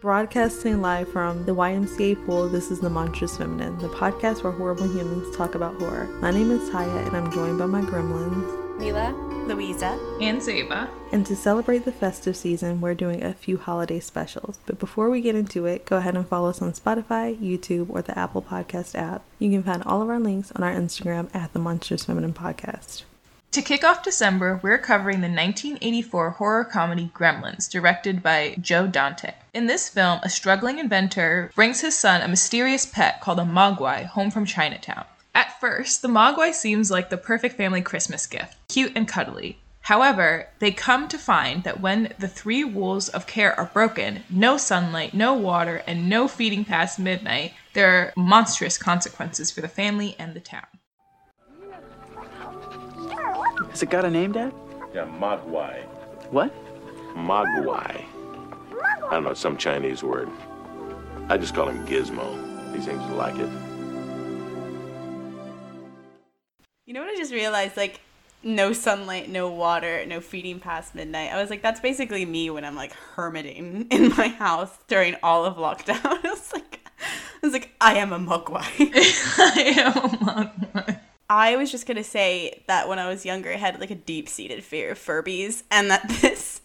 Broadcasting live from the YMCA pool, this is The Monstrous Feminine, the podcast where horrible humans talk about horror. My name is Tyia, and I'm joined by my gremlins, Mila, Louisa, and Zeba. And to celebrate the festive season, we're doing a few holiday specials. But before we get into it, go ahead and follow us on Spotify, YouTube, or the Apple Podcast app. You can find all of our links on our Instagram at The Monstrous Feminine Podcast. To kick off December, we're covering the 1984 horror comedy Gremlins, directed by Joe Dante. In this film, a struggling inventor brings his son a mysterious pet called a mogwai home from Chinatown. At first, the mogwai seems like the perfect family Christmas gift, cute and cuddly. However, they come to find that when the three rules of care are broken no sunlight, no water, and no feeding past midnight there are monstrous consequences for the family and the town. Has it got a name, Dad? Yeah, Mogwai. What? Mogwai. I don't know, some Chinese word. I just call him Gizmo. He seems to like it. You know what I just realized? Like, no sunlight, no water, no feeding past midnight. I was like, that's basically me when I'm like hermiting in my house during all of lockdown. I was like, I was like, I am a mogwai. I am a mogwai. I was just gonna say that when I was younger, I had like a deep seated fear of Furbies, and that this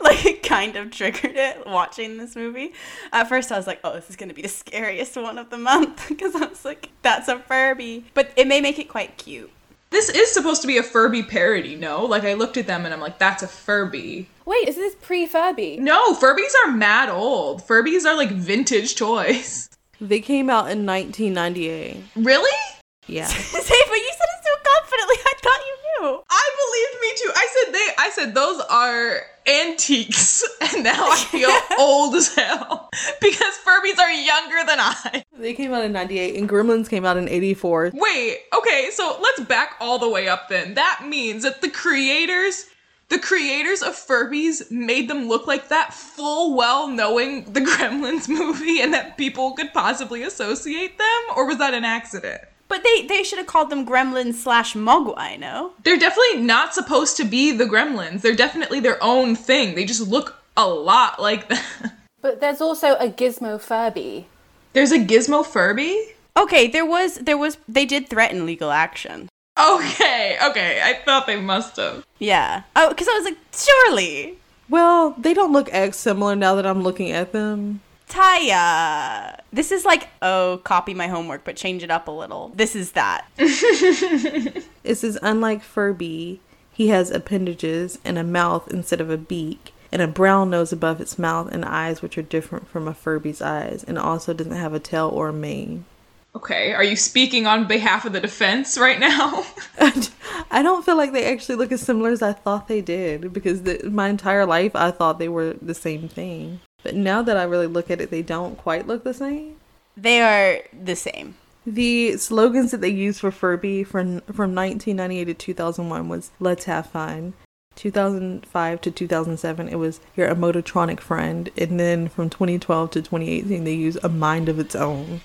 like kind of triggered it watching this movie. At first, I was like, oh, this is gonna be the scariest one of the month because I was like, that's a Furby, but it may make it quite cute. This is supposed to be a Furby parody, no? Like I looked at them and I'm like, that's a Furby. Wait, is this pre-Furby? No, Furbies are mad old. Furbies are like vintage toys. They came out in 1998. Really? Yeah. Say, but you said it so confidently. I thought you knew. I believed me too. I said they. I said those are antiques, and now I feel old as hell because Furbies are younger than I. They came out in 98 and Gremlins came out in 84. Wait, okay, so let's back all the way up then. That means that the creators the creators of Furbies made them look like that full well knowing the Gremlins movie and that people could possibly associate them or was that an accident? But they they should have called them Gremlins slash Mogwai, no? They're definitely not supposed to be the Gremlins. They're definitely their own thing. They just look a lot like that. But there's also a Gizmo Furby. There's a Gizmo Furby? Okay, there was there was they did threaten legal action. Okay, okay. I thought they must have. Yeah. Oh, because I was like, surely. Well, they don't look X similar now that I'm looking at them. Tyia. This is like, oh, copy my homework, but change it up a little. This is that. this is unlike Furby, he has appendages and a mouth instead of a beak, and a brown nose above its mouth and eyes, which are different from a Furby's eyes, and also doesn't have a tail or a mane. Okay, are you speaking on behalf of the defense right now? I don't feel like they actually look as similar as I thought they did because the, my entire life I thought they were the same thing. But now that I really look at it, they don't quite look the same. They are the same. The slogans that they used for Furby from from 1998 to 2001 was "Let's have fun." 2005 to 2007 it was your emotronic friend, and then from 2012 to 2018 they used "A Mind of Its Own."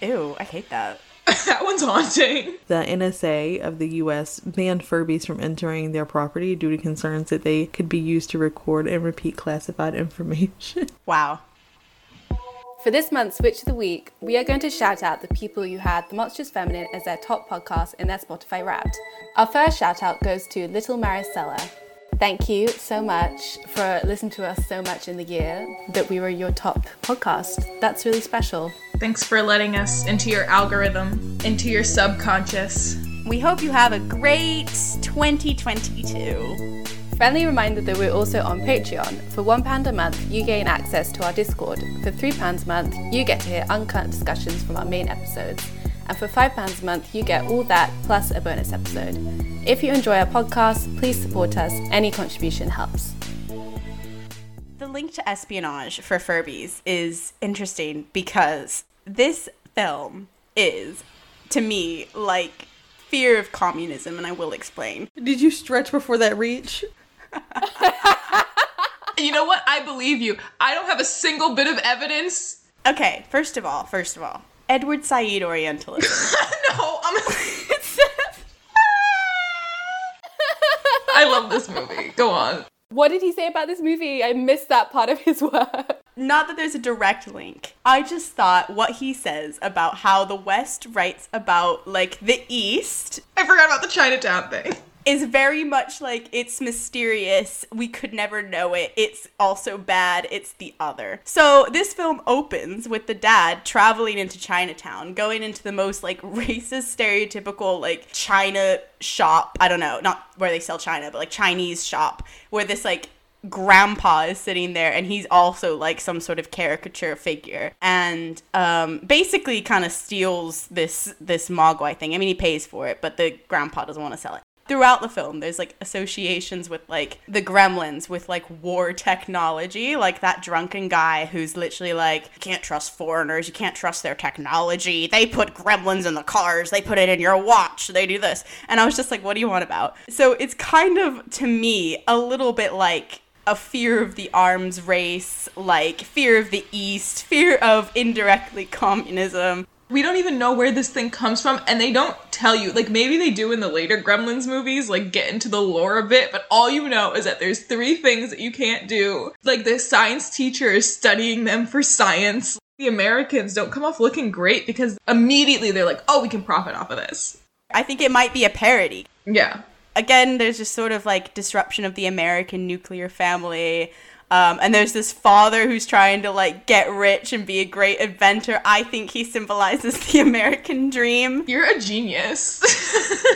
Ew, I hate that. that one's haunting. The NSA of the US banned Furbies from entering their property due to concerns that they could be used to record and repeat classified information. Wow. For this month's Witch of the Week, we are going to shout out the people who had The Monstrous Feminine as their top podcast in their Spotify Wrapped. Our first shout out goes to Little Maricela. Thank you so much for listening to us so much in the year that we were your top podcast. That's really special. Thanks for letting us into your algorithm, into your subconscious. We hope you have a great 2022. Friendly reminder that we're also on Patreon. For £1 a month, you gain access to our Discord. For £3 a month, you get to hear uncut discussions from our main episodes. And for £5 a month, you get all that plus a bonus episode. If you enjoy our podcast, please support us. Any contribution helps. The link to espionage for Furbies is interesting because this film is, to me, like fear of communism, and I will explain. Did you stretch before that reach? you know what? I believe you. I don't have a single bit of evidence. Okay, first of all, first of all, Edward Said Orientalism. no, I'm. I love this movie. Go on. What did he say about this movie? I missed that part of his work. not that there's a direct link. I just thought what he says about how the West writes about like the East I forgot about the Chinatown thing. is very much like it's mysterious. We could never know it. It's also bad. It's the other. So this film opens with the dad traveling into Chinatown, going into the most like racist, stereotypical like China shop. I don't know, not where they sell China, but like Chinese shop where this like grandpa is sitting there and he's also like some sort of caricature figure and um, basically kind of steals this this mogwai thing i mean he pays for it but the grandpa doesn't want to sell it throughout the film there's like associations with like the gremlins with like war technology like that drunken guy who's literally like you can't trust foreigners you can't trust their technology. They put gremlins in the cars they put it in your watch they do this. And i was just like what do you want about? So it's kind of to me a little bit like a fear of the arms race, like fear of the East, fear of indirectly communism. We don't even know where this thing comes from, and they don't tell you. Like, maybe they do in the later Gremlins movies, like, get into the lore a bit, but all you know is that there's three things that you can't do. Like, the science teacher is studying them for science. The Americans don't come off looking great because immediately they're like, oh, we can profit off of this. I think it might be a parody. Yeah. Again, there's just sort of like disruption of the American nuclear family. Um, and there's this father who's trying to like get rich and be a great inventor. I think he symbolizes the American dream. You're a genius.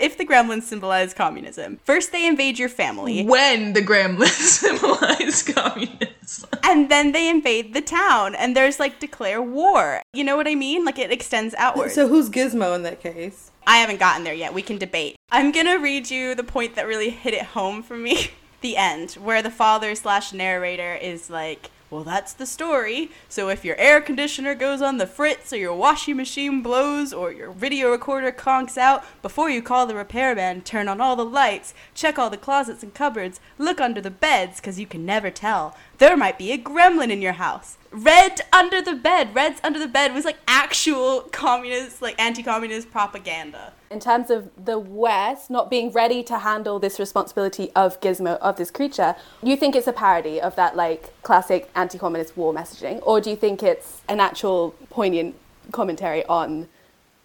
If the gremlins symbolize communism, first they invade your family, when the gremlins symbolize communism. and then they invade the town, and there's like declare war. You know what I mean? Like it extends outwards. So who's Gizmo in that case? I haven't gotten there yet. We can debate. I'm gonna read you the point that really hit it home for me. the end, where the father slash narrator is like, well, that's the story. So if your air conditioner goes on the fritz, or your washing machine blows, or your video recorder conks out, before you call the repairman, turn on all the lights, check all the closets and cupboards, look under the beds, because you can never tell. There might be a gremlin in your house. Red under the bed. Red's under the bed was like actual communist, like anti communist propaganda. In terms of the West not being ready to handle this responsibility of Gizmo, of this creature, you think it's a parody of that like classic anti communist war messaging? Or do you think it's an actual poignant commentary on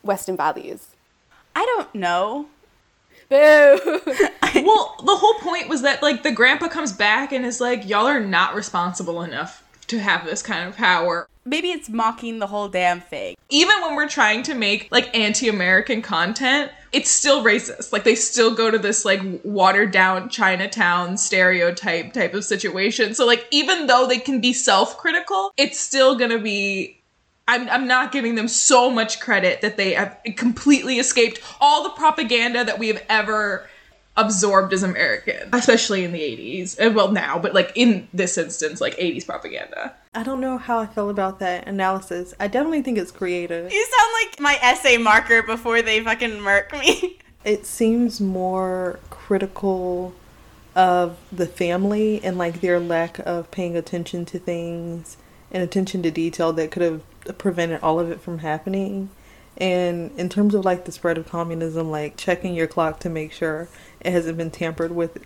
Western values? I don't know. Boo! well, the whole point was that like the grandpa comes back and is like, y'all are not responsible enough to have this kind of power. Maybe it's mocking the whole damn thing. Even when we're trying to make like anti-American content, it's still racist. Like they still go to this like watered down Chinatown stereotype type of situation. So like even though they can be self-critical, it's still going to be I'm, I'm not giving them so much credit that they have completely escaped all the propaganda that we have ever absorbed as American, especially in the 80s. And uh, well, now, but like in this instance, like 80s propaganda. I don't know how I feel about that analysis. I definitely think it's creative. You sound like my essay marker before they fucking murk me. It seems more critical of the family and like their lack of paying attention to things and attention to detail that could have prevented all of it from happening. And in terms of like the spread of communism, like checking your clock to make sure it hasn't been tampered with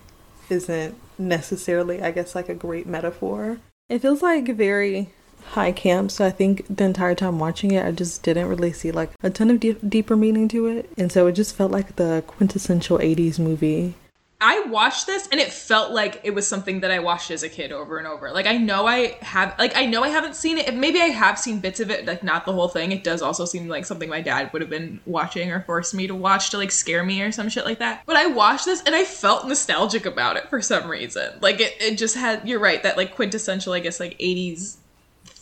isn't necessarily, I guess, like a great metaphor. It feels like very high camp, so I think the entire time watching it, I just didn't really see like a ton of deep deeper meaning to it. And so it just felt like the quintessential 80s movie. I watched this and it felt like it was something that I watched as a kid over and over. Like I know I have like I know I haven't seen it. Maybe I have seen bits of it, like not the whole thing. It does also seem like something my dad would have been watching or forced me to watch to like scare me or some shit like that. But I watched this and I felt nostalgic about it for some reason. Like it, it just had you're right, that like quintessential, I guess, like 80s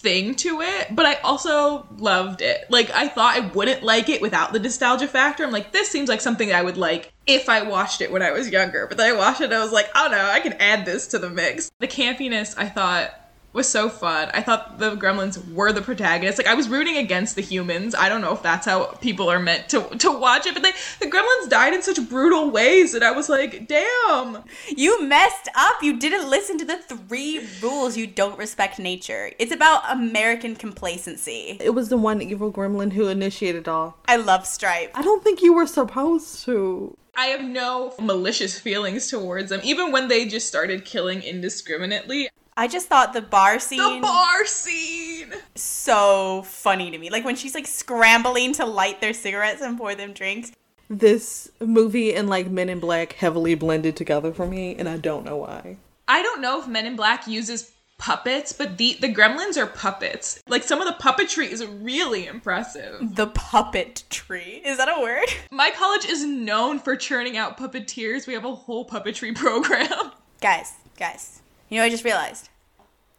thing to it, but I also loved it. Like I thought I wouldn't like it without the nostalgia factor. I'm like, this seems like something I would like if I watched it when I was younger. But then I watched it and I was like, oh no, I can add this to the mix. The campiness I thought was so fun. I thought the gremlins were the protagonists. Like I was rooting against the humans. I don't know if that's how people are meant to to watch it, but they the gremlins died in such brutal ways that I was like, damn. You messed up. You didn't listen to the three rules. You don't respect nature. It's about American complacency. It was the one evil gremlin who initiated all. I love Stripe. I don't think you were supposed to. I have no malicious feelings towards them. Even when they just started killing indiscriminately, I just thought the bar scene The bar scene. so funny to me. Like when she's like scrambling to light their cigarettes and pour them drinks. This movie and like Men in Black heavily blended together for me, and I don't know why. I don't know if Men in Black uses puppets, but the the gremlins are puppets. Like some of the puppetry is really impressive. The puppet tree. Is that a word? My college is known for churning out puppeteers. We have a whole puppetry program. Guys, guys. You know what I just realized?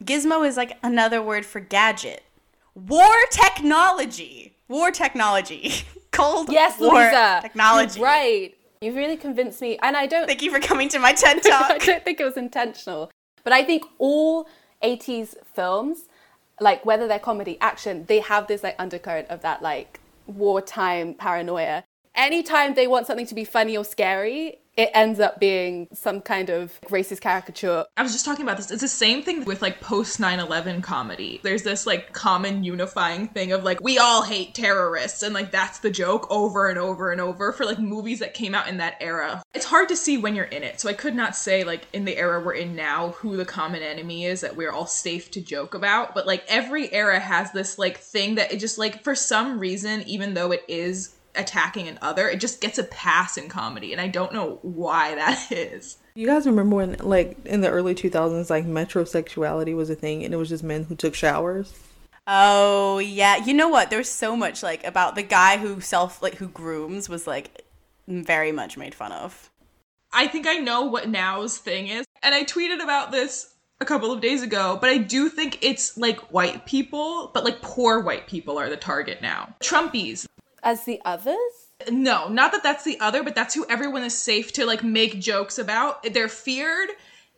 Gizmo is like another word for gadget. War technology. War technology. Cold Yes, war Louisa. technology. Right. You've really convinced me. And I don't Thank you for coming to my TED Talk. I don't think it was intentional. But I think all 80s films, like whether they're comedy, action, they have this like undercurrent of that like wartime paranoia. Anytime they want something to be funny or scary, it ends up being some kind of racist caricature. I was just talking about this. It's the same thing with like post 9 11 comedy. There's this like common unifying thing of like, we all hate terrorists. And like, that's the joke over and over and over for like movies that came out in that era. It's hard to see when you're in it. So I could not say like in the era we're in now who the common enemy is that we're all safe to joke about. But like, every era has this like thing that it just like, for some reason, even though it is attacking an other, it just gets a pass in comedy. And I don't know why that is. You guys remember when, like, in the early 2000s, like, metrosexuality was a thing and it was just men who took showers? Oh yeah, you know what? There's so much like about the guy who self like who grooms was like very much made fun of. I think I know what now's thing is. And I tweeted about this a couple of days ago, but I do think it's like white people, but like poor white people are the target now. Trumpies. As the others? No, not that that's the other, but that's who everyone is safe to like make jokes about. They're feared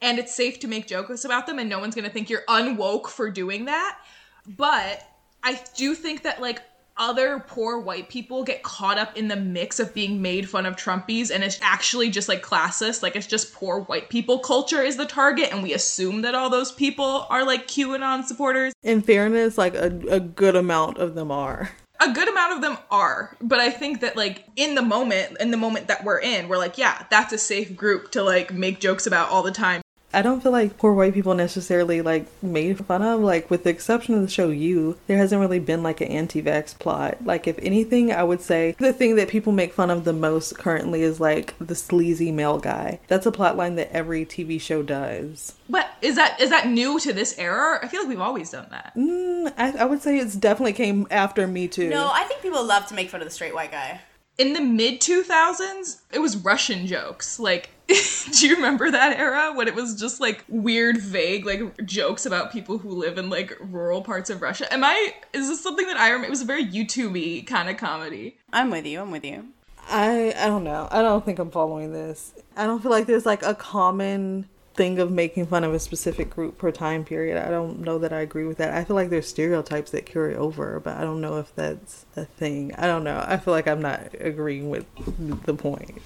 and it's safe to make jokes about them and no one's going to think you're unwoke for doing that. But I do think that like other poor white people get caught up in the mix of being made fun of Trumpies and it's actually just like classist. Like it's just poor white people culture is the target and we assume that all those people are like QAnon supporters. In fairness, like, a, a good amount of them are. A good amount of them are but i think that like in the moment in the moment that we're in we're like yeah that's a safe group to like make jokes about all the time I don't feel like poor white people necessarily like made fun of. Like with the exception of the show You, there hasn't really been like an anti-vax plot. Like if anything, I would say the thing that people make fun of the most currently is like the sleazy male guy. That's a plot line that every TV show does. but is that is that new to this era i feel like we've always done that Mm, I, I would say it's definitely came after Me Too. No, I think people love to make fun of the straight white guy. in the mid 2000s it was russian jokes like do you remember that era when it was just like weird vague like jokes about people who live in like rural parts of russia am i is this something that i remember it was a very youtubey kind of comedy I'm with you. I'm with you. I I don't know. I don't think I'm following this. I don't feel like there's like a common thing of making fun of a specific group per time period. I don't know that I agree with that. I feel like there's stereotypes that carry over, but I don't know if that's a thing. I don't know. I feel like I'm not agreeing with the point.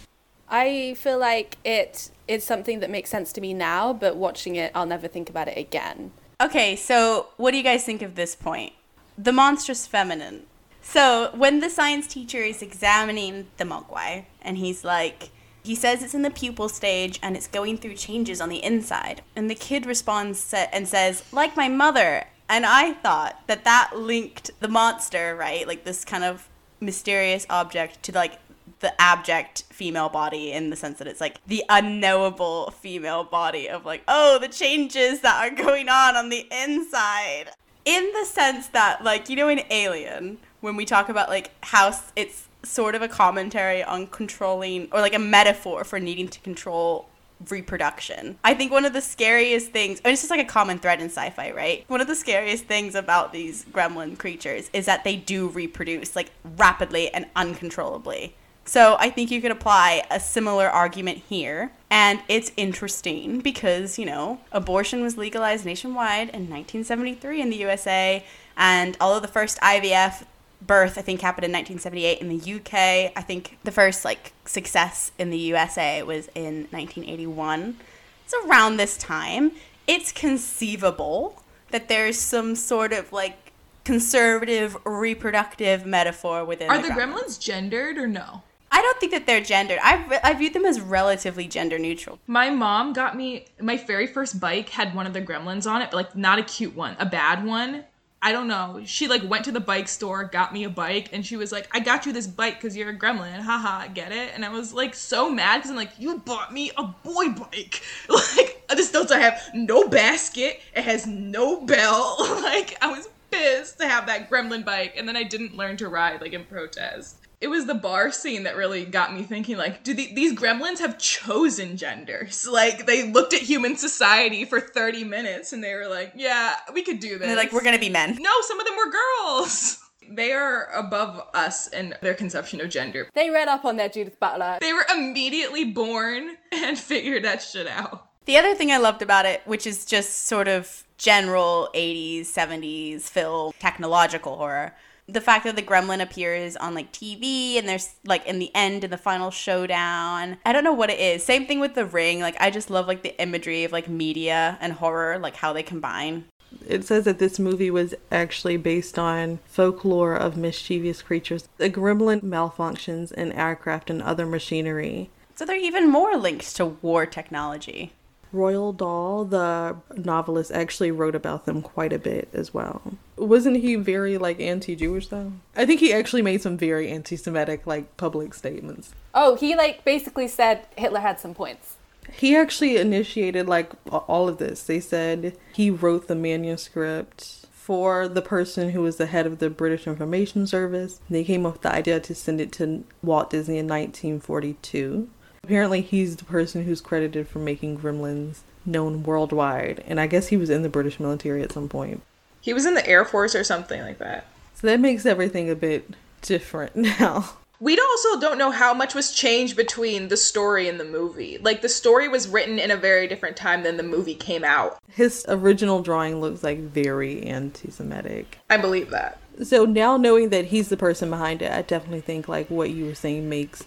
I feel like it's something that makes sense to me now, but watching it, I'll never think about it again. Okay, so what do you guys think of this point? The monstrous feminine. So when the science teacher is examining the mogwai, and he's like, he says it's in the pupil stage and it's going through changes on the inside, and the kid responds and says, like my mother. And I thought that that linked the monster, right? Like this kind of mysterious object to like the abject female body in the sense that it's like the unknowable female body of like oh the changes that are going on on the inside in the sense that like you know in alien when we talk about like how it's sort of a commentary on controlling or like a metaphor for needing to control reproduction. I think one of the scariest things, and it's just like a common thread in sci fi, right? One of the scariest things about these gremlin creatures is that they do reproduce like rapidly and uncontrollably. So I think you could apply a similar argument here. And it's interesting because, you know, abortion was legalized nationwide in 1973 in the USA. And although the first IVF birth, I think, happened in 1978 in the UK, I think the first, like, success in the USA was in 1981. It's around this time. It's conceivable that there's some sort of, like, conservative reproductive metaphor within Are the the gremlins. gremlins gendered or no? Don't think that they're gendered. I, I view them as relatively gender neutral. My mom got me my very first bike had one of the gremlins on it, but like not a cute one, a bad one. I don't know. She like went to the bike store, got me a bike, and she was like, "I got you this bike because you're a gremlin." Haha, get it? And I was like so mad because I'm like, "You bought me a boy bike." Like this does I have no basket. It has no bell. like I was pissed to have that gremlin bike, and then I didn't learn to ride like in protest. It was the bar scene that really got me thinking like, do the, these gremlins have chosen genders? Like they looked at human society for 30 minutes and they were like, yeah, we could do this. And they're like, we're gonna be men. No, some of them were girls. They are above us in their conception of gender. They read up on their Judith Butler. They were immediately born and figured that shit out. The other thing I loved about it, which is just sort of general 80s, 70s film technological horror, the fact that the gremlin appears on like TV and there's like in the end in the final showdown. I don't know what it is. Same thing with the ring. Like I just love like the imagery of like media and horror, like how they combine. It says that this movie was actually based on folklore of mischievous creatures. The gremlin malfunctions in aircraft and other machinery. So they're even more linked to war technology. Roald Dahl, the novelist, actually wrote about them quite a bit as well. Wasn't he very like anti-Jewish though? I think he actually made some very anti-Semitic like public statements. Oh, he like basically said Hitler had some points. He actually initiated like all of this. They said he wrote the manuscript for the person who was the head of the British Information Service. They came up with the idea to send it to Walt Disney in 1942. Apparently, he's the person who's credited for making Gremlins known worldwide, and I guess he was in the British military at some point. He was in the Air Force or something like that. So that makes everything a bit different now. We also don't know how much was changed between the story and the movie. Like the story was written in a very different time than the movie came out. His original drawing looks like very anti Semitic. I believe that. So now knowing that he's the person behind it, I definitely think like what you were saying makes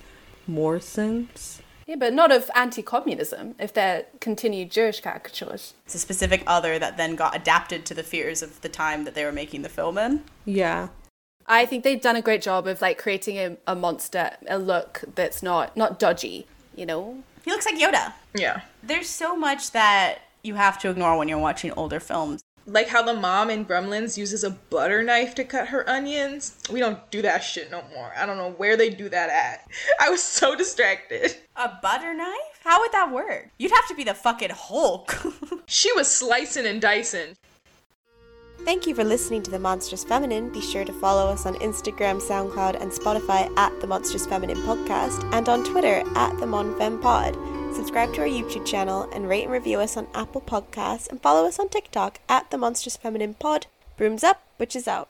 more sense. Yeah, but not of anti-communism. If they're continued Jewish caricatures. It's a specific other that then got adapted to the fears of the time that they were making the film in. Yeah. I think they've done a great job of like creating a, a monster, a look that's not not dodgy. You know, He looks like Yoda. Yeah. There's so much that you have to ignore when you're watching older films. Like how the mom in Gremlins uses a butter knife to cut her onions. We don't do that shit no more. I don't know where they do that at. I was so distracted. A butter knife? How would that work? You'd have to be the fucking Hulk. She was slicing and dicing. Thank you for listening to The Monstrous Feminine. Be sure to follow us on Instagram, SoundCloud, and Spotify at The Monstrous Feminine Podcast and on Twitter at The MonFemPod. Subscribe to our YouTube channel and rate and review us on Apple Podcasts and follow us on TikTok at The Monstrous Feminine Pod. Brooms up, witches out.